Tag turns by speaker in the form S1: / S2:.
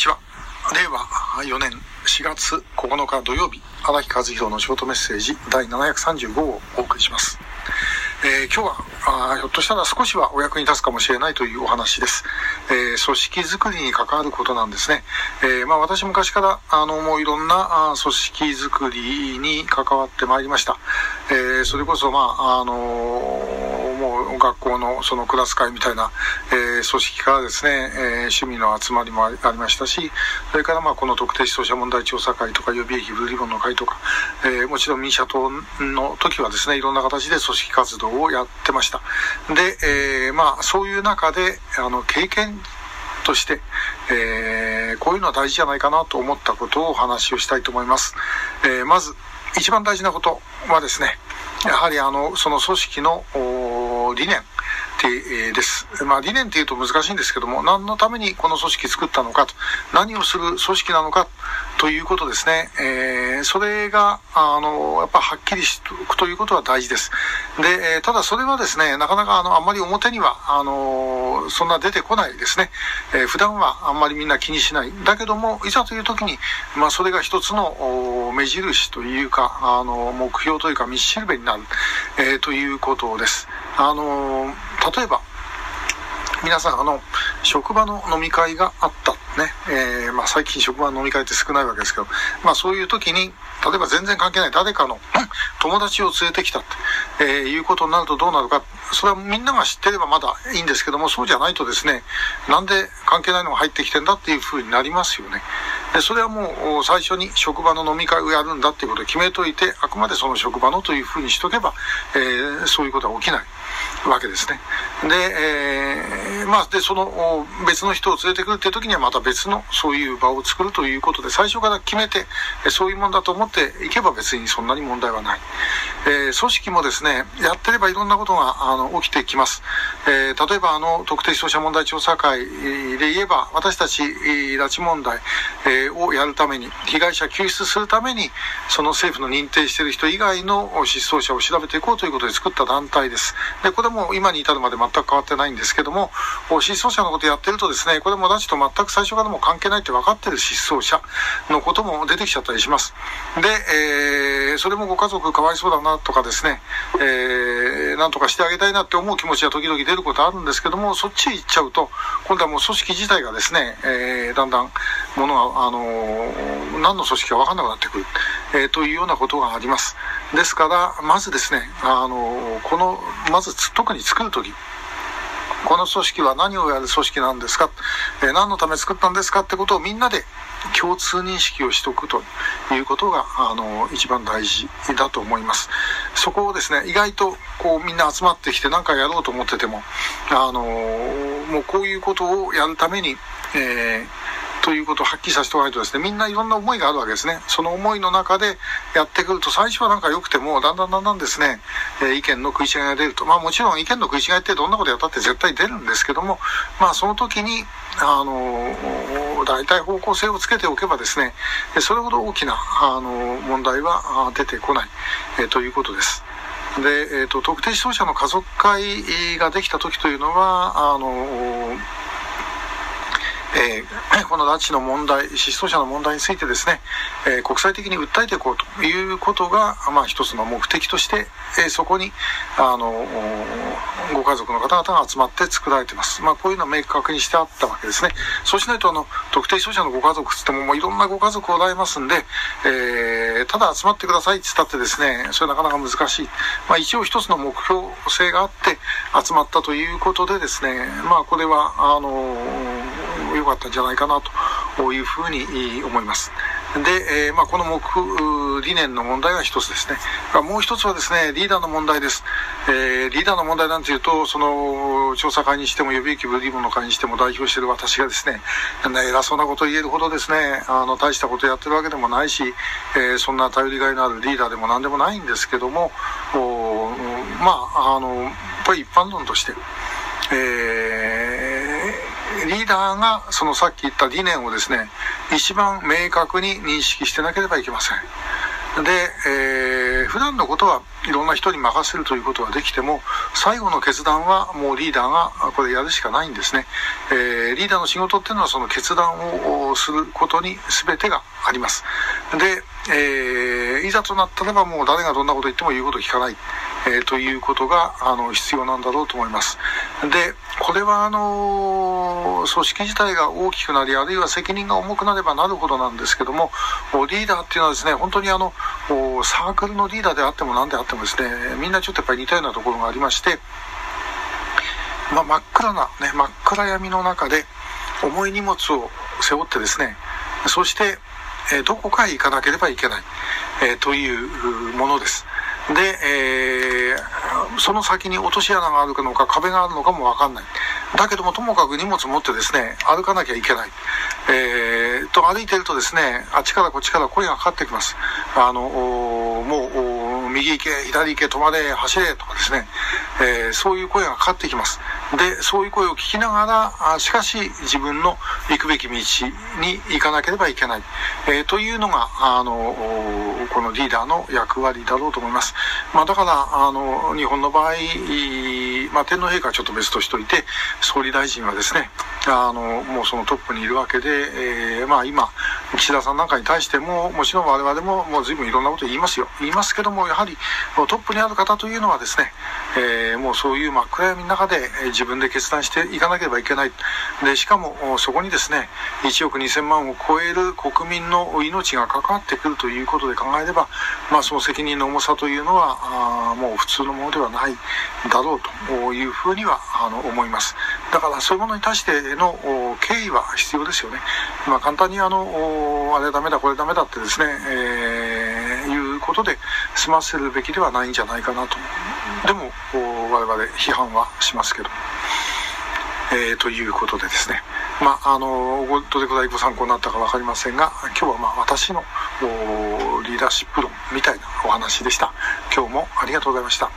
S1: ちは。令和4年4月9日土曜日、荒木和弘のショートメッセージ第735をお送りします。えー、今日はあひょっとしたら少しはお役に立つかもしれないというお話です。えー、組織づくりに関わることなんですね。えー、まあ、私昔からあのもういろんなあ組織づくりに関わってまいりました。えそれこそまああの学校のそのクラス会みたいな、えー、組織からですね、えー、趣味の集まりもありましたし、それからまあこの特定失踪者問題調査会とか予備役ブルーリボンの会とか、えー、もちろん民社党の時はですね、いろんな形で組織活動をやってました。で、えー、まあそういう中で、あの、経験として、えー、こういうのは大事じゃないかなと思ったことをお話をしたいと思います。えー、まず、一番大事なことはですね、やはりあの、その組織の理念です。まあ理念っていうと難しいんですけども、何のためにこの組織作ったのかと、何をする組織なのかということですね。えー、それが、あの、やっぱはっきりしておくということは大事です。で、えただそれはですね、なかなかあの、あんまり表には、あの、そんな出てこないですね。えー、普段はあんまりみんな気にしない。だけども、いざという時に、まあそれが一つの目印というか、あの、目標というか、道しるべになる、えー、ということです。あの、例えば、皆さん、あの、職場の飲み会があった。ね、えー、まあ最近職場の飲み会って少ないわけですけど、まあそういう時に、例えば全然関係ない誰かの友達を連れてきたって、えー、いうことになるとどうなるか、それはみんなが知ってればまだいいんですけども、そうじゃないとですね、なんで関係ないのが入ってきてんだっていうふうになりますよね。でそれはもう最初に職場の飲み会をやるんだっていうことを決めといて、あくまでその職場のというふうにしとけば、えー、そういうことは起きないわけですね。で、えー、まあ、で、その別の人を連れてくるっていう時にはまた別のそういう場を作るということで、最初から決めて、そういうもんだと思っていけば別にそんなに問題はない。えー、組織もですね、やってればいろんなことがあの起きてきます。えー、例えばあの特定消費者問題調査会で言えば、私たち拉致問題、えー、をやるために、被害者救出するために、その政府の認定している人以外の失踪者を調べていこうということで作った団体です。で、これも今に至るまで全く変わってないんですけども、失踪者のことやってるとですね、これも拉致と全く最初からも関係ないって分かってる失踪者のことも出てきちゃったりします。で、え、それもご家族かわいそうだなとかですね、えー、なんとかしてあげたいなって思う気持ちは時々出ることあるんですけども、そっちへ行っちゃうと、今度はもう組織自体がですね、えー、だんだんものが、あのー、何の組織か分かんなくなってくる、えー、というようなことがあります。ですから、まずですね、あのー、この、まず特に作るとき、この組織は何をやる組織なんですか、えー、何のため作ったんですかってことをみんなで共通認識をしておくということが、あの、一番大事だと思います。そこをですね、意外とこうみんな集まってきて何かやろうと思ってても、あの、もうこういうことをやるために、えーということをはっきりさせておかないとですね、みんないろんな思いがあるわけですね。その思いの中でやってくると、最初はなんか良くても、だんだんだんだんですね、え、意見の食い違いが出ると。まあもちろん意見の食い違いってどんなことやったって絶対出るんですけども、まあその時に、あのー、大体方向性をつけておけばですね、それほど大きな、あの、問題は出てこない、えー、ということです。で、えっ、と、特定失踪者の家族会ができた時というのは、あのえー、この拉致の問題、失踪者の問題についてですね、えー、国際的に訴えていこうということが、まあ一つの目的として、えー、そこに、あの、ご家族の方々が集まって作られています。まあこういうのは明確にしてあったわけですね。そうしないと、あの、特定失踪者のご家族つっても、もういろんなご家族おられますんで、えー、ただ集まってくださいって言ったってですね、それはなかなか難しい。まあ一応一つの目標性があって集まったということでですね、まあこれは、あの、良かったんじゃないかなというふうに思います。で、えー、まあ、この目理念の問題は一つですね。もう一つはですね、リーダーの問題です。えー、リーダーの問題なんていうと、その、調査会にしても予備役ブリームの会にしても代表している私がですね、偉そうなことを言えるほどですね、あの、大したことやってるわけでもないし、えー、そんな頼りがいのあるリーダーでも何でもないんですけども、まあ、あの、やっぱり一般論として、えーリーダーがそのさっき言った理念をですね、一番明確に認識してなければいけません。で、えー、普段のことはいろんな人に任せるということはできても、最後の決断はもうリーダーがこれやるしかないんですね。えー、リーダーの仕事っていうのはその決断をすることに全てがあります。で、えー、いざとなったらばもう誰がどんなこと言っても言うこと聞かない。えー、ということがあの必要なんだろうと思います。で、これはあの組織自体が大きくなり、あるいは責任が重くなればなるほどなんですけども、リーダーっていうのはですね、本当にあのサークルのリーダーであっても何であってもですね、みんなちょっとやっぱり似たようなところがありまして、まあ、真っ暗な、ね、真っ暗闇の中で重い荷物を背負ってですね、そして、えどこかへ行かなければいけない、えというものです。で、えー、その先に落とし穴があるのか壁があるのかもわかんない。だけどもともかく荷物持ってですね、歩かなきゃいけない。えー、と歩いてるとですね、あっちからこっちから声がかかってきます。あの、もう、右行け、左行け、止まれ、走れとかですね、えー、そういう声がかかってきます。で、そういう声を聞きながら、しかし自分の行くべき道に行かなければいけない、えー、というのが、あの、このリーダーの役割だろうと思います。まあ、だから、あの、日本の場合、まあ、天皇陛下はちょっと別としておいて、総理大臣はですね、あの、もうそのトップにいるわけで、えー、まあ今、岸田さんなんかに対しても、もちろん我々ももう随分いろんなこと言いますよ。言いますけども、やはりトップにある方というのはですね、えー、もうそういう真っ暗闇の中で自分で決断していかなければいけない。で、しかもそこにですね、1億2000万を超える国民の命が関わってくるということで考えれば、まあその責任の重さというのは、あもう普通のものではないだろうというふうにはあの思います。だからそういうものに対しての敬意は必要ですよね。まあ簡単にあの、あれダメだ、これダメだってですね、えー、いうことで済ませるべきではないんじゃないかなと。でも、我々批判はしますけど。えー、ということでですね。まあ、あの、どれくらいご参考になったか分かりませんが、今日はまあ私のリーダーシップ論みたいなお話でした。今日もありがとうございました。